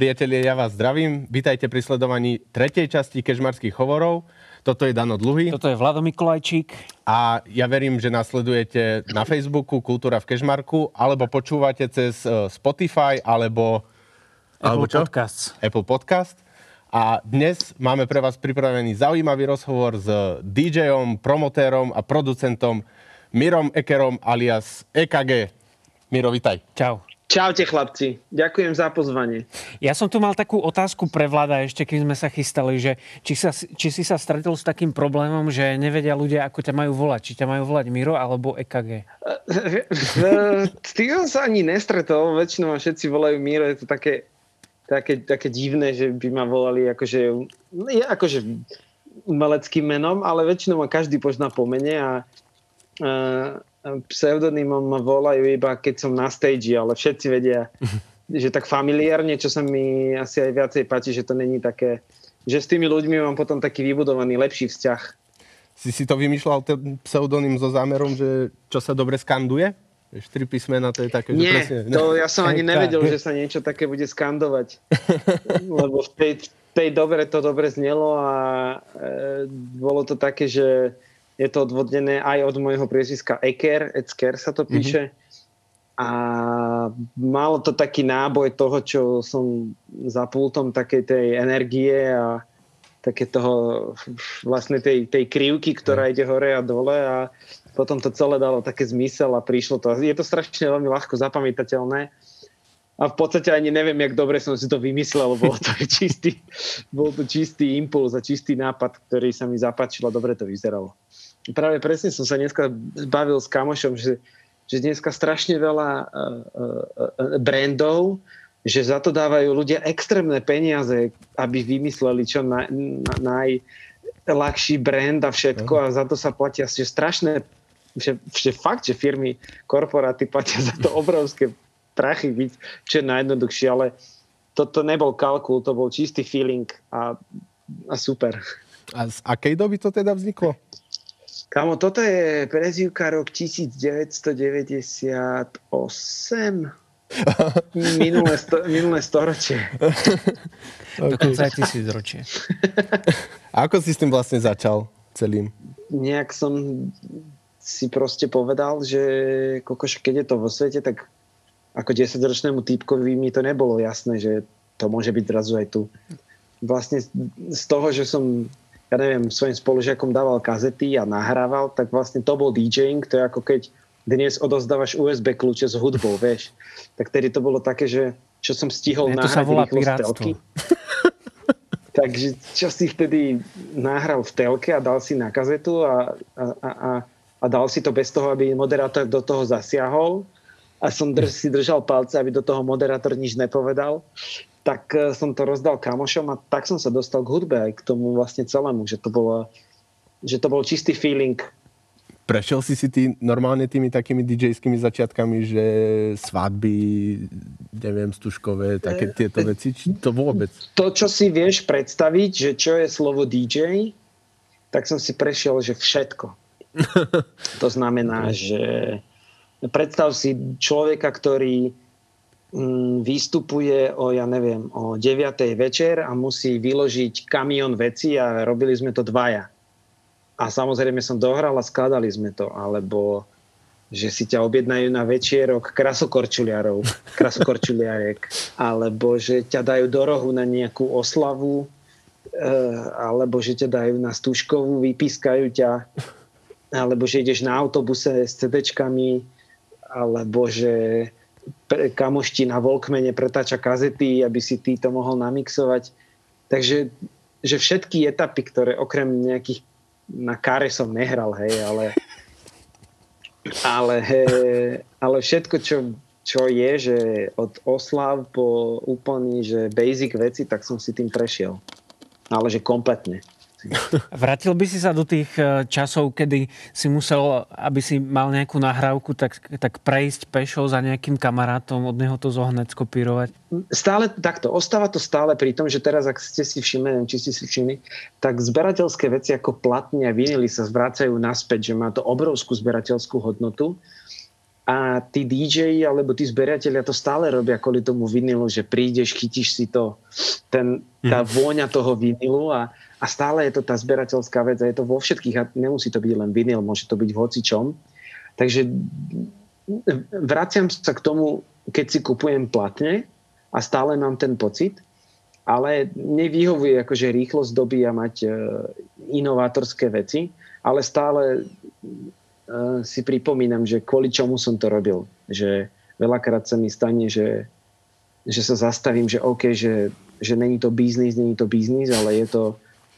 Priatelia, ja vás zdravím. Vítajte pri sledovaní tretej časti kežmarských hovorov. Toto je Dano Dluhy. Toto je Vlado Mikulajčík. A ja verím, že nasledujete na Facebooku Kultúra v Kežmarku, alebo počúvate cez e, Spotify, alebo... Apple alebo čo? Podcasts. Apple Podcast. A dnes máme pre vás pripravený zaujímavý rozhovor s DJom, promotérom a producentom Mirom Ekerom alias EKG. Miro, vitaj. Čau. Čaute chlapci, ďakujem za pozvanie. Ja som tu mal takú otázku pre vláda ešte, keď sme sa chystali, že či, sa, či si sa stretol s takým problémom, že nevedia ľudia, ako ťa majú volať. Či ťa majú volať Miro alebo EKG? S tým sa ani nestretol, väčšinou všetci volajú Miro, je to také, také, také divné, že by ma volali akože, akože umeleckým menom, ale väčšinou ma každý pozná po mene a, a pseudonymom ma volajú iba keď som na stage, ale všetci vedia, že tak familiárne, čo sa mi asi aj viacej páči, že to není také, že s tými ľuďmi mám potom taký vybudovaný lepší vzťah. Si si to vymýšľal ten pseudonym so zámerom, že čo sa dobre skanduje? Štyri písmena, to je také, Nie, že presne... to ja som ani nevedel, že sa niečo také bude skandovať. Lebo v tej, tej dobre to dobre znelo a e, bolo to také, že je to odvodnené aj od môjho priezviska Eker, Ecker sa to píše. Mm-hmm. A malo to taký náboj toho, čo som za pultom takej tej energie a také toho vlastne tej, tej krivky, ktorá mhm. ide hore a dole a potom to celé dalo také zmysel a prišlo to. Je to strašne veľmi ľahko zapamätateľné. A v podstate ani neviem, jak dobre som si to vymyslel, bol to čistý, bol to čistý impuls a čistý nápad, ktorý sa mi zapáčil a dobre to vyzeralo. Práve presne som sa dneska bavil s kamošom, že, že dneska strašne veľa uh, uh, brandov, že za to dávajú ľudia extrémne peniaze, aby vymysleli čo na, na, najľahší brand a všetko a za to sa platia že strašné, že, že fakt, že firmy, korporáty platia za to obrovské prachy byť čo je najjednoduchšie, ale toto nebol kalkul, to bol čistý feeling a, a super. A z akej doby to teda vzniklo? Kamo, toto je prezivka rok 1998. minulé, sto, minulé storočie. Dokonca aj tisíc ročie. ako si s tým vlastne začal celým? Nejak som si proste povedal, že kokoš, keď je to vo svete, tak ako 10-ročnému typkovi mi to nebolo jasné, že to môže byť zrazu aj tu. Vlastne z toho, že som ja neviem, svojim spolužiakom dával kazety a nahrával, tak vlastne to bol DJing, to je ako keď dnes odozdávaš USB kľúče s hudbou, vieš. Tak tedy to bolo také, že čo som stihol ne, nahrať rýchlo z telky. Takže čo si vtedy nahral v telke a dal si na kazetu a, a, a, a dal si to bez toho, aby moderátor do toho zasiahol a som drž, si držal palce, aby do toho moderátor nič nepovedal tak e, som to rozdal kamošom a tak som sa dostal k hudbe aj k tomu vlastne celému, že to bolo, že to bol čistý feeling. Prešiel si si ty normálne tými takými DJ-skými začiatkami, že svadby, neviem, stužkové, také e, tieto veci, či to vôbec? To, čo si vieš predstaviť, že čo je slovo DJ, tak som si prešiel, že všetko. To znamená, že predstav si človeka, ktorý Mm, vystupuje o, ja neviem, o 9. večer a musí vyložiť kamión veci a robili sme to dvaja. A samozrejme som dohral a skladali sme to. Alebo že si ťa objednajú na večierok krasokorčuliarov, krasokorčuliarek, alebo že ťa dajú do rohu na nejakú oslavu, eh, alebo že ťa dajú na stúžkovú, vypískajú ťa, alebo že ideš na autobuse s CDčkami, alebo že pre, kamošti na Volkmene pretáča kazety, aby si ty to mohol namixovať. Takže že všetky etapy, ktoré okrem nejakých na kare som nehral, hej, ale ale, ale všetko, čo, čo je, že od oslav po úplný, že basic veci, tak som si tým prešiel. Ale že kompletne. Vrátil by si sa do tých e, časov, kedy si musel, aby si mal nejakú nahrávku, tak, tak prejsť pešo za nejakým kamarátom, od neho to zohnať, skopírovať? Stále takto. Ostáva to stále pri tom, že teraz, ak ste si všimli, neviem, či ste si všimli, tak zberateľské veci ako platne a vinily sa zvracajú naspäť, že má to obrovskú zberateľskú hodnotu. A tí DJ alebo tí zberateľia to stále robia kvôli tomu vinilu, že prídeš, chytíš si to, ten, tá mhm. vôňa toho vinilu a, a stále je to tá zberateľská vec a je to vo všetkých a nemusí to byť len vinil, môže to byť v hocičom. Takže vraciam sa k tomu, keď si kupujem platne a stále mám ten pocit, ale nevyhovuje akože rýchlosť doby a mať e, inovátorské veci, ale stále si pripomínam, že kvôli čomu som to robil. Že veľakrát sa mi stane, že, že sa zastavím, že OK, že, že není to biznis, není to biznis, ale je to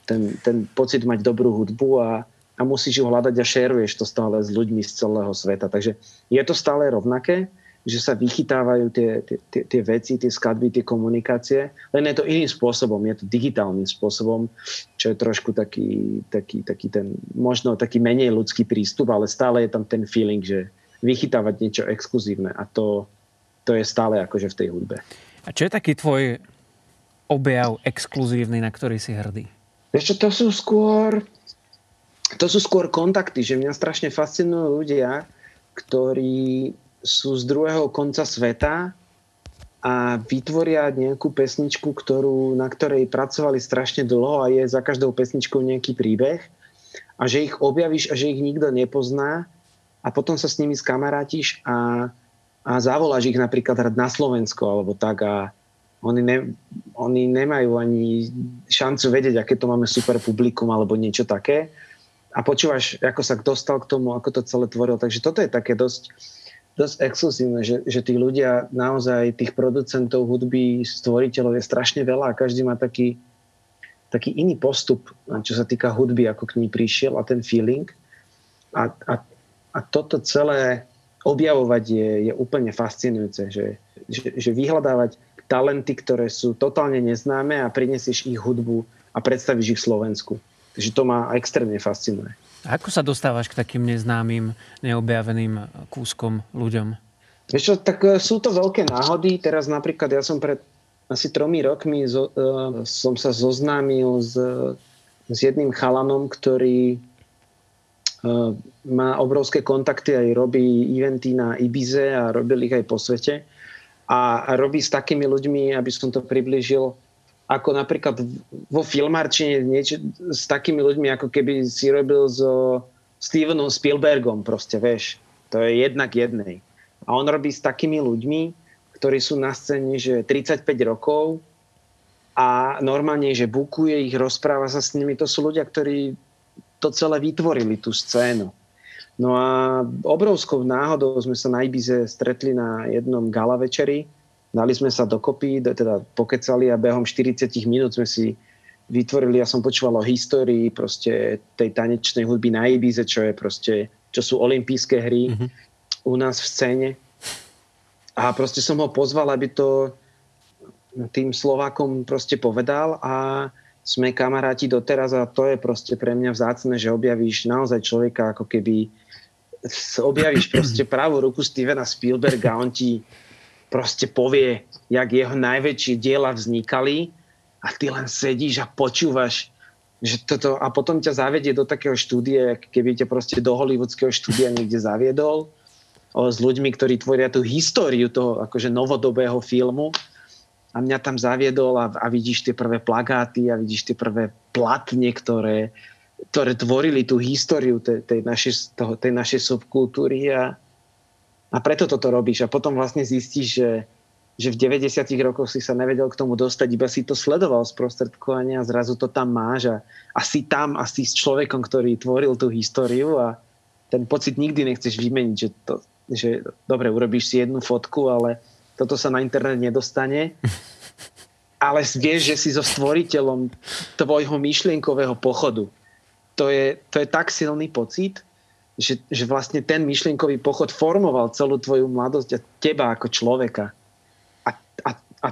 ten, ten pocit mať dobrú hudbu a, a musíš ju hľadať a šeruješ to stále s ľuďmi z celého sveta. Takže je to stále rovnaké že sa vychytávajú tie, tie, tie, veci, tie skladby, tie komunikácie, len je to iným spôsobom, je to digitálnym spôsobom, čo je trošku taký, taký, taký ten, možno taký menej ľudský prístup, ale stále je tam ten feeling, že vychytávať niečo exkluzívne a to, to je stále akože v tej hudbe. A čo je taký tvoj objav exkluzívny, na ktorý si hrdý? Vieš čo, to sú skôr to sú skôr kontakty, že mňa strašne fascinujú ľudia, ktorí sú z druhého konca sveta a vytvoria nejakú pesničku, ktorú, na ktorej pracovali strašne dlho a je za každou pesničkou nejaký príbeh a že ich objavíš a že ich nikto nepozná a potom sa s nimi skamarátiš a, a zavoláš ich napríklad na Slovensko alebo tak a oni, ne, oni nemajú ani šancu vedieť, aké to máme super publikum alebo niečo také a počúvaš, ako sa dostal k tomu, ako to celé tvoril. Takže toto je také dosť, dosť exkluzívne, že, že tí ľudia naozaj, tých producentov hudby, stvoriteľov je strašne veľa a každý má taký, taký iný postup, čo sa týka hudby, ako k ní prišiel a ten feeling. A, a, a toto celé objavovať je, je úplne fascinujúce, že, že, že vyhľadávať talenty, ktoré sú totálne neznáme a prinesieš ich hudbu a predstavíš ich v Slovensku. Takže to ma extrémne fascinuje. Ako sa dostávaš k takým neznámym, neobjaveným kúskom ľuďom? Vieš čo, tak e, sú to veľké náhody. Teraz napríklad ja som pred asi tromi rokmi zo, uh, som sa zoznámil s, s jedným chalanom, ktorý uh, má obrovské kontakty aj robí eventy na Ibize a robil ich aj po svete. A, a robí s takými ľuďmi, aby som to približil, ako napríklad vo filmárčine niečo, s takými ľuďmi, ako keby si robil so Stevenom Spielbergom proste, vieš. To je jednak jednej. A on robí s takými ľuďmi, ktorí sú na scéne, že 35 rokov a normálne, že bukuje ich, rozpráva sa s nimi. To sú ľudia, ktorí to celé vytvorili, tú scénu. No a obrovskou náhodou sme sa na Ibize stretli na jednom gala večeri, dali sme sa dokopy, teda pokecali a behom 40 minút sme si vytvorili, ja som počúval o histórii proste tej tanečnej hudby na Ibize, čo je proste, čo sú olympijské hry mm-hmm. u nás v scéne. A proste som ho pozval, aby to tým Slovákom proste povedal a sme kamaráti doteraz a to je proste pre mňa vzácne, že objavíš naozaj človeka ako keby objavíš proste pravú ruku Stevena Spielberga a on ti proste povie, jak jeho najväčšie diela vznikali a ty len sedíš a počúvaš že toto, a potom ťa zavedie do takého štúdie, keby ťa proste do hollywoodského štúdia niekde zaviedol o, s ľuďmi, ktorí tvoria tú históriu toho akože novodobého filmu. A mňa tam zaviedol a, a vidíš tie prvé plagáty a vidíš tie prvé platne, ktoré, ktoré tvorili tú históriu tej, tej, našej, toho, tej našej subkultúry a, a preto toto robíš. A potom vlastne zistíš, že, že v 90 rokoch si sa nevedel k tomu dostať, iba si to sledoval z prostredkovania a zrazu to tam máš a, a si tam a si s človekom, ktorý tvoril tú históriu a ten pocit nikdy nechceš vymeniť, že, to, že dobre, urobíš si jednu fotku, ale toto sa na internet nedostane. Ale vieš, že si so stvoriteľom tvojho myšlienkového pochodu. To je, to je tak silný pocit, že, že vlastne ten myšlienkový pochod formoval celú tvoju mladosť a teba ako človeka. A, a, a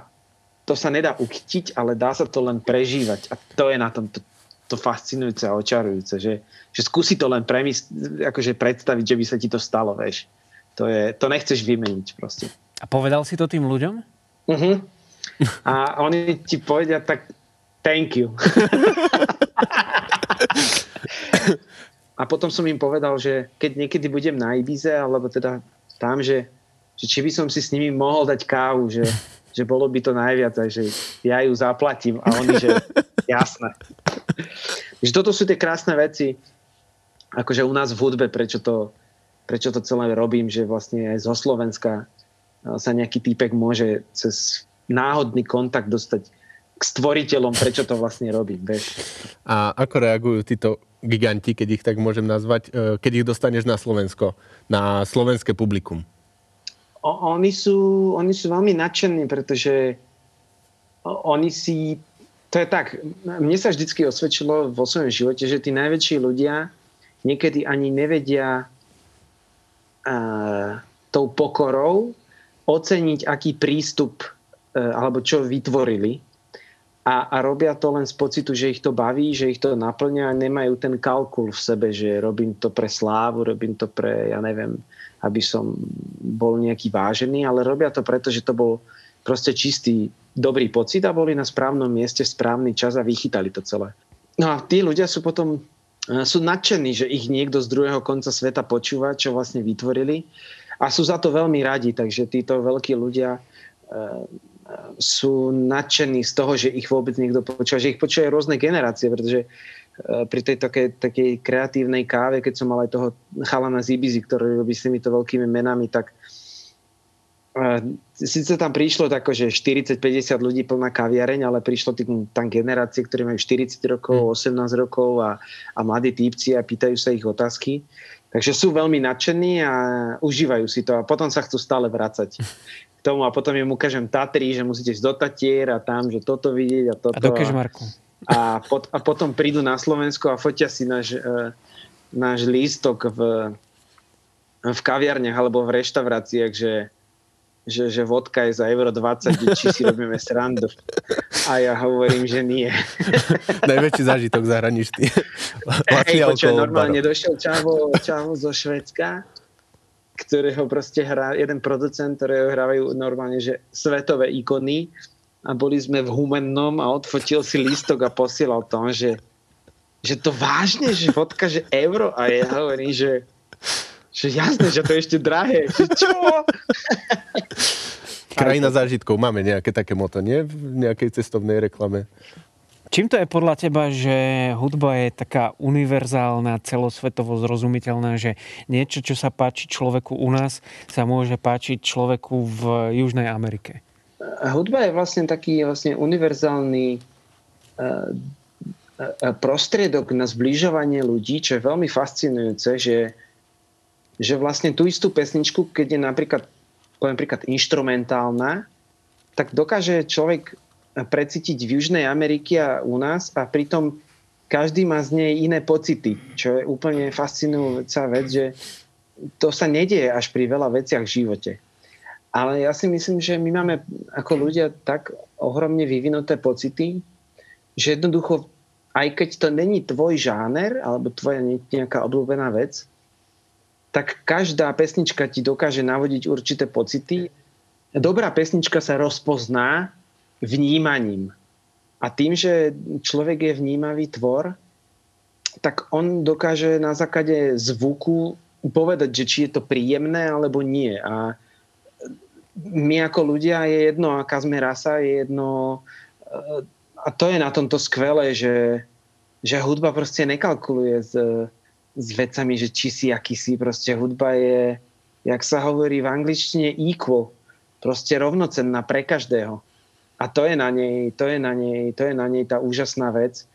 to sa nedá uchtiť, ale dá sa to len prežívať. A to je na tom to, to fascinujúce a očarujúce, že, že skúsi to len premysl, akože predstaviť, že by sa ti to stalo, vieš. To, je, to nechceš vymeniť proste. A povedal si to tým ľuďom? Uh-huh. A oni ti povedia tak thank you. a potom som im povedal, že keď niekedy budem na Ibize, alebo teda tam, že, že či by som si s nimi mohol dať kávu, že, že bolo by to najviac, že ja ju zaplatím. A oni, že jasné. Že toto sú tie krásne veci, akože u nás v hudbe, prečo to, prečo to celé robím, že vlastne aj zo Slovenska sa nejaký týpek môže cez náhodný kontakt dostať k stvoriteľom, prečo to vlastne robím. Vieš. A ako reagujú títo giganti, keď ich tak môžem nazvať, e, keď ich dostaneš na Slovensko, na slovenské publikum? O, oni, sú, oni sú veľmi nadšení, pretože oni si to je tak, mne sa vždycky osvedčilo vo svojom živote, že tí najväčší ľudia niekedy ani nevedia uh, tou pokorou oceniť, aký prístup uh, alebo čo vytvorili a, a robia to len z pocitu, že ich to baví, že ich to naplňa a nemajú ten kalkul v sebe, že robím to pre slávu, robím to pre, ja neviem, aby som bol nejaký vážený, ale robia to preto, že to bol proste čistý dobrý pocit a boli na správnom mieste v správny čas a vychytali to celé. No a tí ľudia sú potom e, sú nadšení, že ich niekto z druhého konca sveta počúva, čo vlastne vytvorili a sú za to veľmi radi, takže títo veľkí ľudia e, sú nadšení z toho, že ich vôbec niekto počúva, že ich počúvajú rôzne generácie, pretože pri tej takej, takej kreatívnej káve, keď som mal aj toho chalana z Ibizy, ktorý robí s týmito veľkými menami, tak Sice tam prišlo tako, že 40-50 ľudí plná kaviareň, ale prišlo tým, tam generácie, ktorí majú 40 rokov, 18 hm. rokov a, a mladí týpci a pýtajú sa ich otázky. Takže sú veľmi nadšení a užívajú si to a potom sa chcú stále vrácať k tomu a potom im ukážem Tatry, že musíte ísť do Tatier a tam, že toto vidieť a toto. A do Kežmarku. A, pot, a potom prídu na Slovensko a fotia si náš, e, náš lístok v, v kaviarniach alebo v reštauráciách, že že, že vodka je za euro 20, či si robíme srandu. A ja hovorím, že nie. Najväčší zážitok zahraničný. Hej, počuaj, normálne došiel čavo, čavo zo Švedska, ktorého proste hrá, jeden producent, ktorého hrávajú normálne, že svetové ikony a boli sme v Humennom a odfotil si lístok a posielal to, že, že to vážne, že vodka, že euro a ja hovorím, že že jasné, že to je ešte drahé. Čo? Krajina zážitkov. Máme nejaké také moto, nie? V nejakej cestovnej reklame. Čím to je podľa teba, že hudba je taká univerzálna, celosvetovo zrozumiteľná, že niečo, čo sa páči človeku u nás, sa môže páčiť človeku v Južnej Amerike? Hudba je vlastne taký vlastne univerzálny uh, prostriedok na zbližovanie ľudí, čo je veľmi fascinujúce, že že vlastne tú istú pesničku, keď je napríklad, poviem príklad, instrumentálna, tak dokáže človek precítiť v Južnej Amerike a u nás a pritom každý má z nej iné pocity, čo je úplne fascinujúca vec, že to sa nedieje až pri veľa veciach v živote. Ale ja si myslím, že my máme ako ľudia tak ohromne vyvinuté pocity, že jednoducho, aj keď to není tvoj žáner alebo tvoja nejaká obľúbená vec, tak každá pesnička ti dokáže navodiť určité pocity. Dobrá pesnička sa rozpozná vnímaním. A tým, že človek je vnímavý tvor, tak on dokáže na základe zvuku povedať, že či je to príjemné alebo nie. A my ako ľudia je jedno, aká sme rasa, je jedno... A to je na tomto skvelé, že, že hudba proste nekalkuluje s, s vecami, že či si, aký si. Proste hudba je, jak sa hovorí v angličtine, equal. Proste rovnocenná pre každého. A to je na nej, to je na nej, to je na nej tá úžasná vec,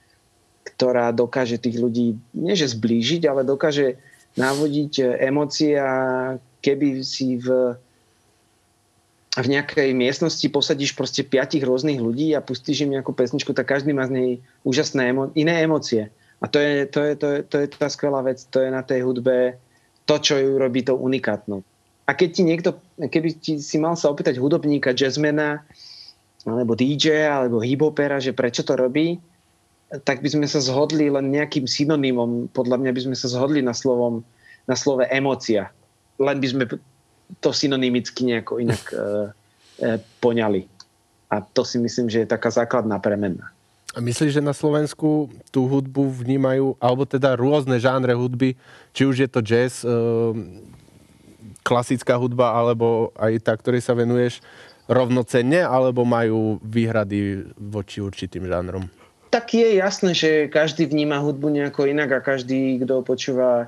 ktorá dokáže tých ľudí, nie že zblížiť, ale dokáže navodiť emócie a keby si v, v nejakej miestnosti posadíš proste piatich rôznych ľudí a pustíš im nejakú pesničku, tak každý má z nej úžasné emo- iné emócie. A to je, to, je, to, je, to je tá skvelá vec, to je na tej hudbe to, čo ju robí to unikátnou. A keď ti niekto, keby ti si mal sa opýtať hudobníka, jazzmana, alebo DJ, alebo hiphopera, že prečo to robí, tak by sme sa zhodli len nejakým synonymom. Podľa mňa by sme sa zhodli na, slovom, na slove emócia. Len by sme to synonymicky nejako inak e, e, poňali. A to si myslím, že je taká základná premena. A myslíš, že na Slovensku tú hudbu vnímajú, alebo teda rôzne žánre hudby, či už je to jazz, e, klasická hudba, alebo aj tá, ktorej sa venuješ, rovnocenne, alebo majú výhrady voči určitým žánrom? Tak je jasné, že každý vníma hudbu nejako inak a každý, kto počúva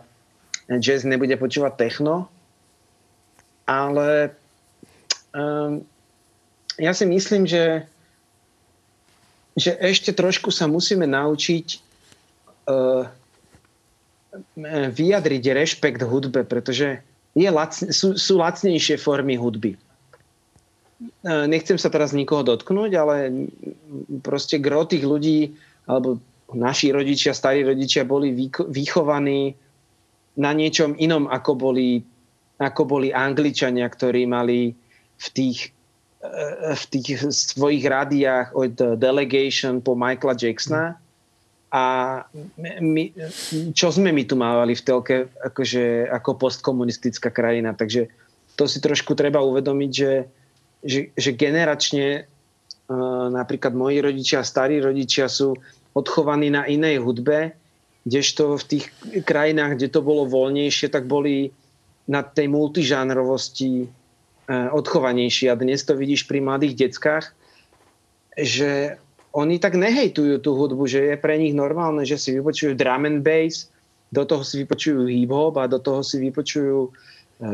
jazz, nebude počúvať techno. Ale um, ja si myslím, že že ešte trošku sa musíme naučiť uh, vyjadriť rešpekt hudbe, pretože je lacne, sú, sú lacnejšie formy hudby. Uh, nechcem sa teraz nikoho dotknúť, ale proste gro tých ľudí, alebo naši rodičia, starí rodičia boli vychovaní na niečom inom, ako boli, ako boli Angličania, ktorí mali v tých v tých svojich rádiách od Delegation po Michaela Jacksona a my, čo sme my tu mávali v telke akože, ako postkomunistická krajina. Takže to si trošku treba uvedomiť, že, že, že generačne uh, napríklad moji rodičia, starí rodičia sú odchovaní na inej hudbe, kdežto v tých krajinách, kde to bolo voľnejšie, tak boli na tej multižánrovosti Eh, odchovanejší. A dnes to vidíš pri mladých deckách, že oni tak nehejtujú tú hudbu, že je pre nich normálne, že si vypočujú drum and bass, do toho si vypočujú hip-hop a do toho si vypočujú eh,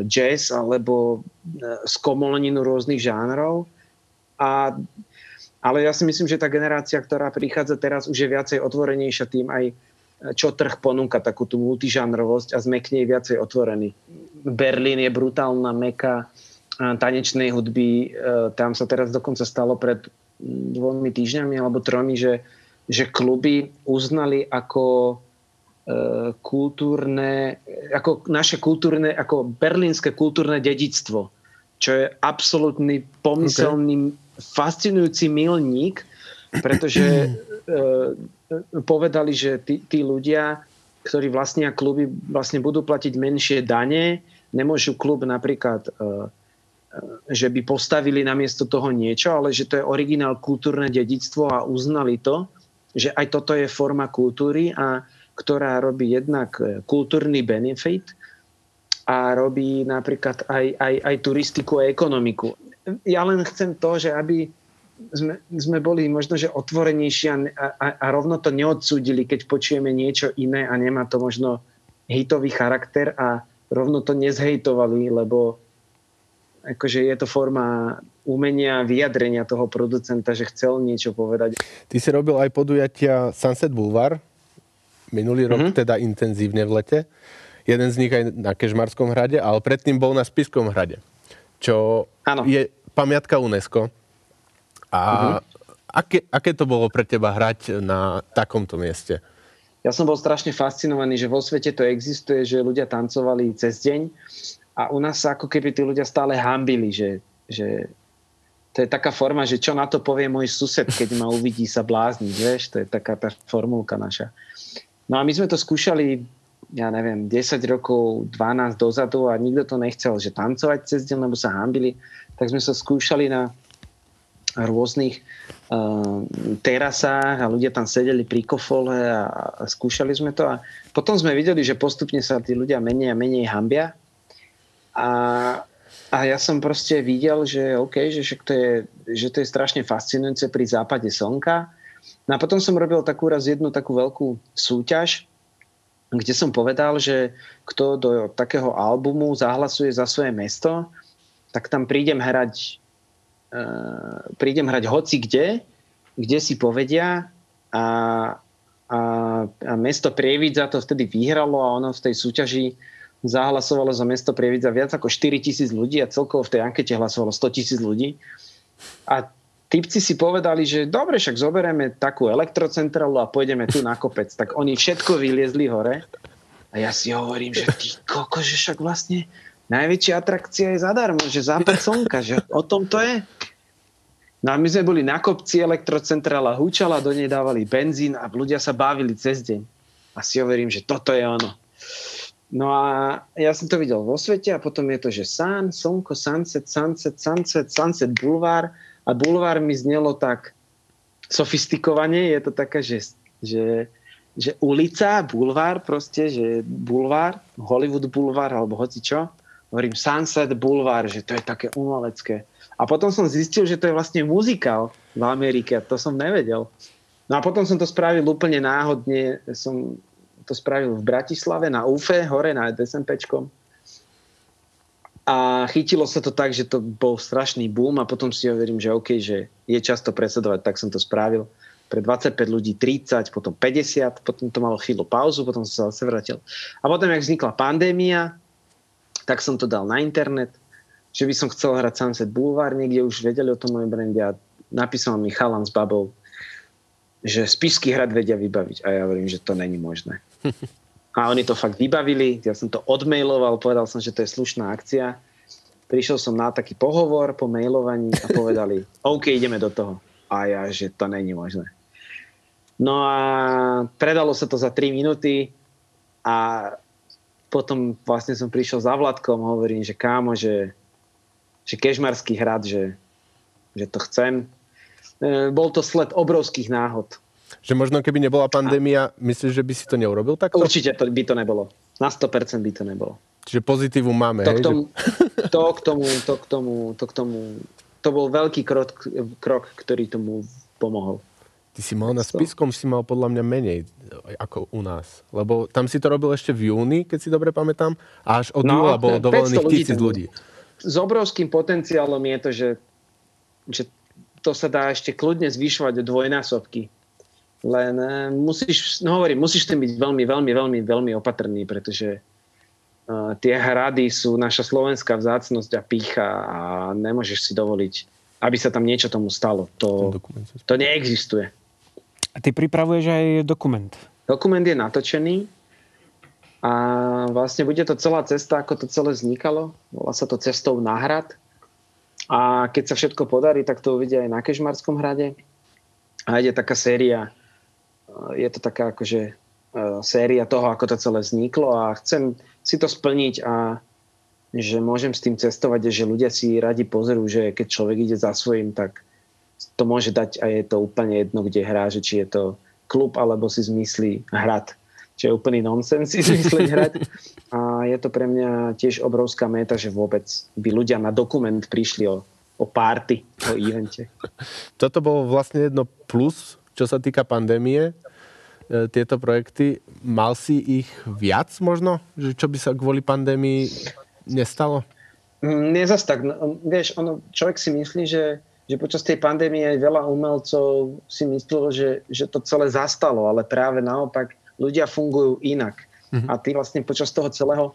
jazz alebo eh, skomoleninu rôznych žánrov. A, ale ja si myslím, že tá generácia, ktorá prichádza teraz, už je viacej otvorenejšia tým aj čo trh ponúka, takú tú multižánrovosť a sme k nej viacej otvorení. Berlín je brutálna meka tanečnej hudby. Tam sa teraz dokonca stalo pred dvomi týždňami alebo tromi, že, že kluby uznali ako kultúrne, ako naše kultúrne, ako berlínske kultúrne dedictvo, čo je absolútny pomyselný, okay. fascinujúci milník, pretože e, povedali, že tí, tí ľudia, ktorí vlastnia kluby, vlastne budú platiť menšie dane, nemôžu klub napríklad e, že by postavili namiesto toho niečo, ale že to je originál kultúrne dedictvo a uznali to, že aj toto je forma kultúry, a ktorá robí jednak kultúrny benefit a robí napríklad aj, aj, aj turistiku a ekonomiku. Ja len chcem to, že aby sme, sme boli možno, že otvorenejší a, a, a rovno to neodsúdili, keď počujeme niečo iné a nemá to možno hitový charakter a rovno to nezhejtovali, lebo akože je to forma umenia, vyjadrenia toho producenta, že chcel niečo povedať. Ty si robil aj podujatia Sunset Boulevard, minulý rok mm-hmm. teda intenzívne v lete. Jeden z nich aj na Kežmarskom hrade, ale predtým bol na Spiskom hrade, čo ano. je pamiatka UNESCO. A mm-hmm. aké, aké to bolo pre teba hrať na takomto mieste? Ja som bol strašne fascinovaný, že vo svete to existuje, že ľudia tancovali cez deň a u nás sa ako keby tí ľudia stále hambili, že, že to je taká forma, že čo na to povie môj sused, keď ma uvidí sa blázniť, vieš, to je taká tá formulka naša. No a my sme to skúšali, ja neviem, 10 rokov, 12 dozadu a nikto to nechcel, že tancovať cez deň, lebo sa hambili, tak sme sa skúšali na rôznych uh, terasách a ľudia tam sedeli pri kofole a, a skúšali sme to. A potom sme videli, že postupne sa tí ľudia menej a menej hambia. A, a ja som proste videl, že OK, že, to je, že to je strašne fascinujúce pri západe slnka. No a potom som robil takú raz jednu takú veľkú súťaž, kde som povedal, že kto do takého albumu zahlasuje za svoje mesto, tak tam prídem hrať uh, prídem hrať hoci kde, kde si povedia a, a, a mesto Prievidza to vtedy vyhralo a ono v tej súťaži zahlasovalo za mesto Prievidza viac ako 4 tisíc ľudí a celkovo v tej ankete hlasovalo 100 tisíc ľudí. A typci si povedali, že dobre, však zoberieme takú elektrocentrálu a pôjdeme tu na kopec. Tak oni všetko vyliezli hore. A ja si hovorím, že ty koko, že však vlastne najväčšia atrakcia je zadarmo, že západ slnka, že o tom to je. No a my sme boli na kopci, elektrocentrála húčala, do nej dávali benzín a ľudia sa bávili cez deň. A si hovorím, že toto je ono. No a ja som to videl vo svete a potom je to, že sun, slnko, sunset, sunset, sunset, sunset, bulvár a bulvár mi znelo tak sofistikovane, je to také, že, že, že ulica, bulvár proste, že bulvár, Hollywood bulvár alebo hoci čo. Hovorím Sunset bulvár, že to je také umelecké. A potom som zistil, že to je vlastne muzikál v Amerike. To som nevedel. No a potom som to spravil úplne náhodne. Som to spravil v Bratislave na UFE, hore na SMPčkom. A chytilo sa to tak, že to bol strašný boom a potom si hovorím, že OK, že je často predsedovať, tak som to spravil. Pre 25 ľudí 30, potom 50, potom to malo chvíľu pauzu, potom som sa zase vrátil. A potom, jak vznikla pandémia, tak som to dal na internet, že by som chcel hrať Sunset Boulevard, niekde už vedeli o tom moje brande a napísal mi chalan s babou, že spisky hrad vedia vybaviť. A ja hovorím, že to není možné. A oni to fakt vybavili, ja som to odmailoval, povedal som, že to je slušná akcia. Prišiel som na taký pohovor po mailovaní a povedali, OK, ideme do toho. A ja, že to není možné. No a predalo sa to za 3 minúty a potom vlastne som prišiel za Vladkom, hovorím, že kámo, že, že Kežmarský hrad, že, že to chcem. E, bol to sled obrovských náhod že možno keby nebola pandémia, myslíš, že by si to neurobil takto? Určite to, by to nebolo. Na 100% by to nebolo. Čiže pozitívum máme, to hej? K tomu, že... to, k tomu, to k tomu, to k tomu, to bol veľký krok, krok, ktorý tomu pomohol. Ty si mal na spiskom, si mal podľa mňa menej ako u nás. Lebo tam si to robil ešte v júni, keď si dobre pamätám, a až od no, júla bolo dovolených tisíc ľudí. S obrovským potenciálom je to, že, že to sa dá ešte kľudne zvyšovať do dvojnásobky. Len eh, musíš, no hovorím, musíš tým byť veľmi, veľmi, veľmi, veľmi opatrný, pretože uh, tie hrady sú naša slovenská vzácnosť a pícha a nemôžeš si dovoliť, aby sa tam niečo tomu stalo. To, to neexistuje. A ty pripravuješ aj dokument. Dokument je natočený a vlastne bude to celá cesta, ako to celé vznikalo. Volá sa to cestou na hrad. A keď sa všetko podarí, tak to uvidia aj na Kežmarskom hrade. A ide taká séria je to taká akože e, séria toho, ako to celé vzniklo a chcem si to splniť a že môžem s tým cestovať a že ľudia si radi pozerú, že keď človek ide za svojím, tak to môže dať a je to úplne jedno, kde hrá, že či je to klub alebo si zmyslí hrad. Čo je úplný nonsens si zmyslieť hrad. A je to pre mňa tiež obrovská meta, že vôbec by ľudia na dokument prišli o, o party, o evente. Toto bolo vlastne jedno plus čo sa týka pandémie, tieto projekty. Mal si ich viac možno? Že čo by sa kvôli pandémii nestalo? Mm, nie zas tak. No, vieš, ono, človek si myslí, že, že počas tej pandémie veľa umelcov si myslelo, že, že to celé zastalo, ale práve naopak ľudia fungujú inak. Mm-hmm. A ty vlastne počas toho celého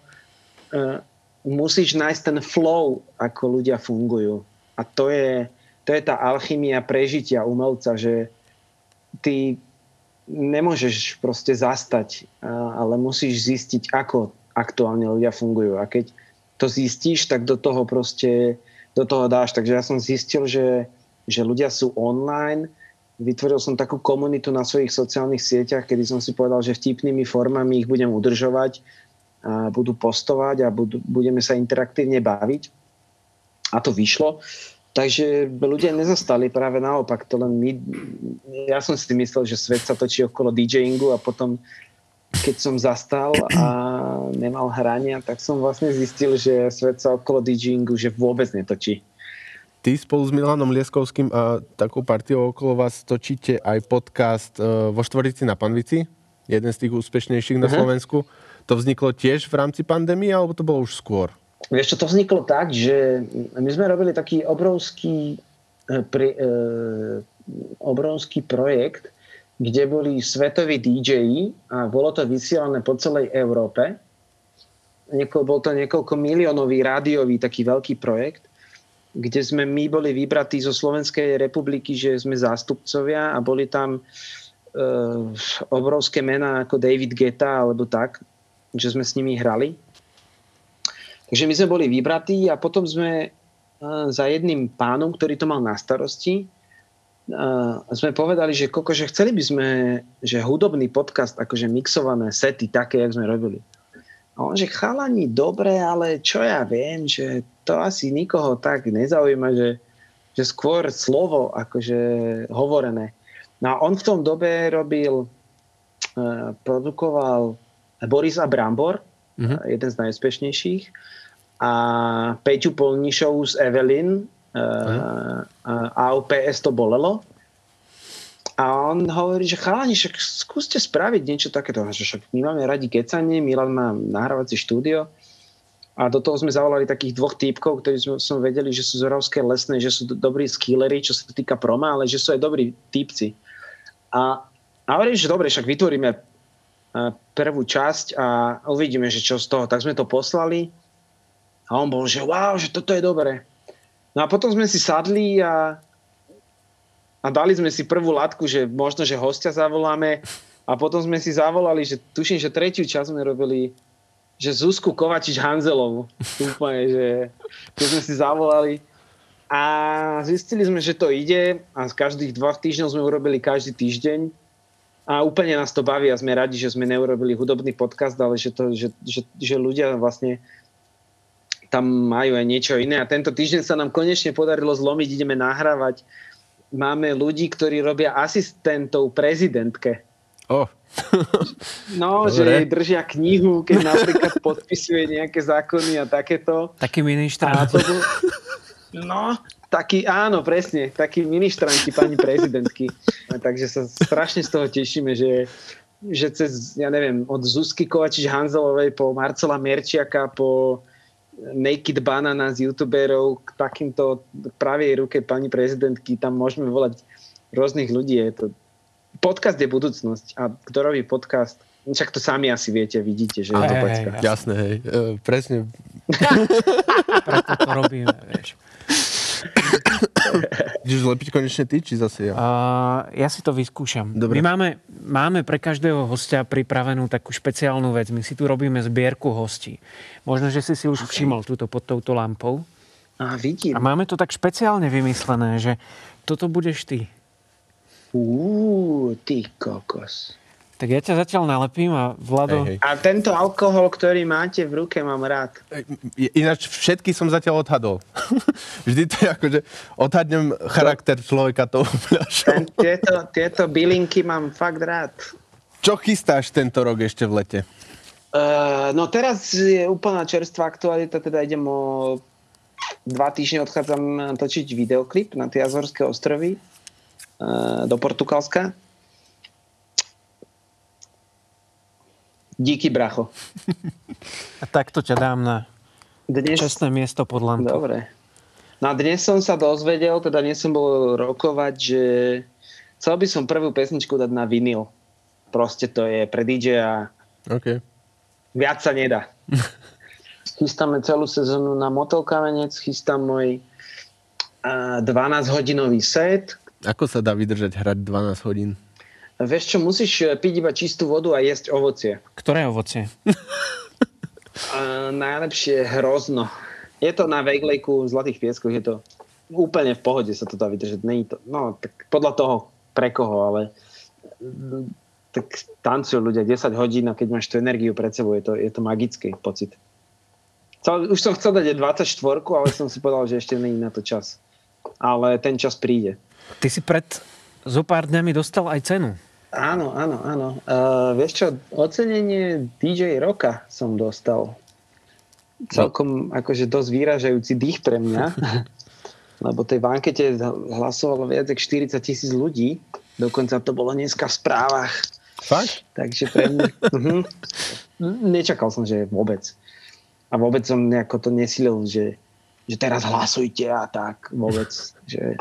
uh, musíš nájsť ten flow, ako ľudia fungujú. A to je, to je tá alchymia prežitia umelca, že, ty nemôžeš proste zastať, ale musíš zistiť, ako aktuálne ľudia fungujú. A keď to zistíš, tak do toho proste do toho dáš. Takže ja som zistil, že, že ľudia sú online. Vytvoril som takú komunitu na svojich sociálnych sieťach, kedy som si povedal, že vtipnými formami ich budem udržovať, a budú postovať a budú, budeme sa interaktívne baviť. A to vyšlo. Takže ľudia nezastali, práve naopak. To len my, ja som si myslel, že svet sa točí okolo DJingu a potom keď som zastal a nemal hrania, tak som vlastne zistil, že svet sa okolo DJingu že vôbec netočí. Ty spolu s Milanom Lieskovským a takou partiou okolo vás točíte aj podcast e, vo Štvorici na Panvici, jeden z tých úspešnejších na uh-huh. Slovensku. To vzniklo tiež v rámci pandémie, alebo to bolo už skôr? Vieš čo, to vzniklo tak, že my sme robili taký obrovský, eh, pri, e, obrovský projekt, kde boli svetoví DJ a bolo to vysielané po celej Európe. Nieko, bol to niekoľko miliónový rádiový taký veľký projekt, kde sme my boli vybratí zo Slovenskej republiky, že sme zástupcovia a boli tam e, obrovské mená ako David Geta alebo tak, že sme s nimi hrali Takže my sme boli vybratí a potom sme za jedným pánom, ktorý to mal na starosti, uh, sme povedali, že koko, že chceli by sme, že hudobný podcast, akože mixované sety, také, jak sme robili. A on, že chalani, dobre, ale čo ja viem, že to asi nikoho tak nezaujíma, že, že skôr slovo, akože hovorené. No a on v tom dobe robil, uh, produkoval Boris a Brambor, uh-huh. jeden z najúspešnejších, a Peťu Polnišovu z Evelyn, uh, AOPS to bolelo. A on hovorí, že chalani, však skúste spraviť niečo takéto. Že však my máme radi kecanie, Milan má nahrávací štúdio. A do toho sme zavolali takých dvoch týpkov, ktorí sme, som vedeli, že sú z Oravské lesné, že sú dobrí skillery, čo sa týka proma, ale že sú aj dobrí týpci. A, a hovorím, že dobre, však vytvoríme prvú časť a uvidíme, že čo z toho. Tak sme to poslali a on bol, že wow, že toto je dobré. No a potom sme si sadli a, a dali sme si prvú latku, že možno, že hostia zavoláme a potom sme si zavolali, že tuším, že tretiu časť sme robili že Zuzku Kovačič Hanzelovu. Úplne, že keď sme si zavolali a zistili sme, že to ide a z každých dvoch týždňov sme urobili každý týždeň a úplne nás to baví a sme radi, že sme neurobili hudobný podcast, ale že, to, že, že, že ľudia vlastne tam majú aj niečo iné. A tento týždeň sa nám konečne podarilo zlomiť, ideme nahrávať. Máme ľudí, ktorí robia asistentov prezidentke. Oh. no, Dobre. že jej držia knihu, keď napríklad podpisuje nejaké zákony a takéto. Taký ministrant. No, taký, áno, presne, taký ministranti pani prezidentky. Takže sa strašne z toho tešíme, že, že cez, ja neviem, od Zuzky Kovačič Hanzelovej po Marcela Merčiaka po Naked Banana z youtuberov k takýmto pravej ruke pani prezidentky, tam môžeme volať rôznych ľudí. Je to... Podcast je budúcnosť a kto robí podcast, však to sami asi viete, vidíte, že je to pecka. Jasné, hej, e, presne. Preto to robíme, vieš. Ideš zlepiť konečne ty, či zase ja? Uh, ja si to vyskúšam. Dobre. My máme, máme pre každého hostia pripravenú takú špeciálnu vec. My si tu robíme zbierku hostí. Možno, že si si už okay. všimol túto pod touto lampou. A vidím. A máme to tak špeciálne vymyslené, že toto budeš ty. Uú, ty kokos. Tak ja ťa zatiaľ nalepím a Vlado... Hej, hej. A tento alkohol, ktorý máte v ruke, mám rád. Ináč všetky som zatiaľ odhadol. Vždy to je ako, že odhadnem charakter človeka tou Ten, tieto, tieto bylinky mám fakt rád. Čo chystáš tento rok ešte v lete? Uh, no teraz je úplná čerstvá aktualita, teda idem o dva týždne odchádzam točiť videoklip na tie Azorské ostrovy uh, do Portugalska Díky, bracho. A takto ťa dám na dnes... čestné miesto pod lampou. Dobre. No a dnes som sa dozvedel, teda dnes som bol rokovať, že chcel by som prvú pesničku dať na vinyl. Proste to je pre DJ a okay. viac sa nedá. Chystáme celú sezónu na Motel Kamenec, chystám môj 12-hodinový set. Ako sa dá vydržať hrať 12 hodín? Vieš čo, musíš eh, piť iba čistú vodu a jesť ovocie. Ktoré ovocie? a, najlepšie hrozno. Je to na Vejglejku v Zlatých pieskoch, je to úplne v pohode sa to dá vydržať. Není to, no, tak podľa toho pre koho, ale mm, tak tancujú ľudia 10 hodín a keď máš tú energiu pred sebou, je to, je to magický pocit. Už som chcel dať 24, ale som si povedal, že ešte není na to čas. Ale ten čas príde. Ty si pred zo pár dňami dostal aj cenu. Áno, áno, áno. Uh, vieš čo, ocenenie DJ Roka som dostal. Celkom akože dosť vyražajúci dých pre mňa. Lebo tej v ankete hlasovalo viac ako 40 tisíc ľudí. Dokonca to bolo dneska v správach. Fakt? Takže pre mňa... uh-huh. Nečakal som, že vôbec. A vôbec som nejako to nesilil, že, že teraz hlasujte a tak. Vôbec. Že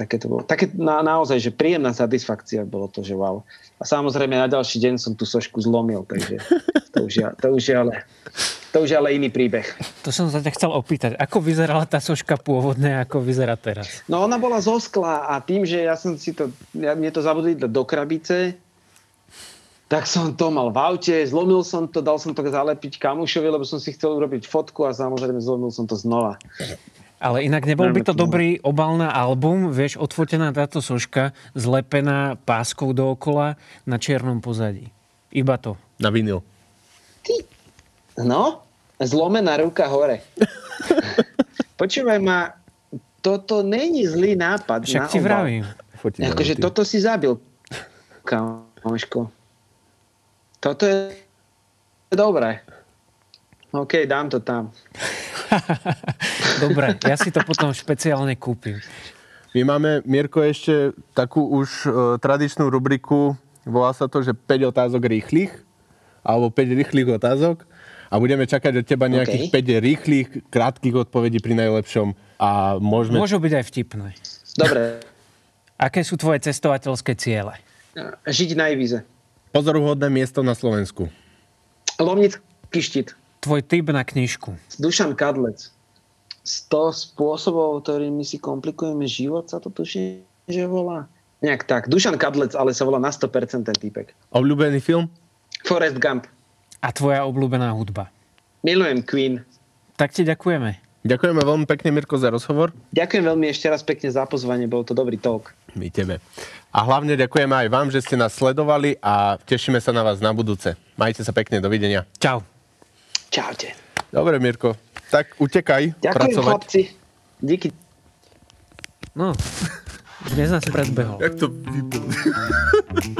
také to bolo. Také na, naozaj, že príjemná satisfakcia bolo to, že wow. A samozrejme na ďalší deň som tú sošku zlomil, takže to už je, to už je ale to už je ale iný príbeh. To som sa ťa chcel opýtať. Ako vyzerala tá soška pôvodne a ako vyzerá teraz? No ona bola zo skla a tým, že ja som si to, ja, mne to zabudli do krabice, tak som to mal v aute, zlomil som to, dal som to zalepiť kamušovi, lebo som si chcel urobiť fotku a samozrejme zlomil som to znova. Ale inak nebol by to dobrý obal na album, vieš, odfotená táto soška, zlepená páskou dookola na čiernom pozadí. Iba to. Na vinyl. Ty. No, zlomená ruka hore. Počúvaj ma, toto není zlý nápad. Však na ti obal. vravím. Akože toto si zabil, kamoško. Toto je dobré. OK, dám to tam. Dobre, ja si to potom špeciálne kúpim. My máme, Mirko, ešte takú už e, tradičnú rubriku, volá sa to, že 5 otázok rýchlych, alebo 5 rýchlych otázok a budeme čakať od teba nejakých OK. 5 rýchlych, krátkých odpovedí pri najlepšom a môžeme... Môžu byť aj vtipné. Dobre, Aké sú tvoje cestovateľské ciele? žiť na Ivize. Pozoruhodné miesto na Slovensku. Lomnický štít. Tvoj tip na knižku. Dušan Kadlec. 100 spôsobov, ktorými si komplikujeme život, sa to tuším, že volá. Nejak tak. Dušan Kadlec, ale sa volá na 100% ten týpek. Obľúbený film? Forrest Gump. A tvoja obľúbená hudba. Milujem Queen. Tak ti ďakujeme. Ďakujeme veľmi pekne, Mirko, za rozhovor. Ďakujem veľmi ešte raz pekne za pozvanie, bol to dobrý talk. My tebe. A hlavne ďakujeme aj vám, že ste nás sledovali a tešíme sa na vás na budúce. Majte sa pekne, dovidenia. Čau. Čaute. Dobre, Mirko. Tak utekaj Ďakujem pracovať. chlapci. Díky. No, dnes nás predbehol. Jak to vypol?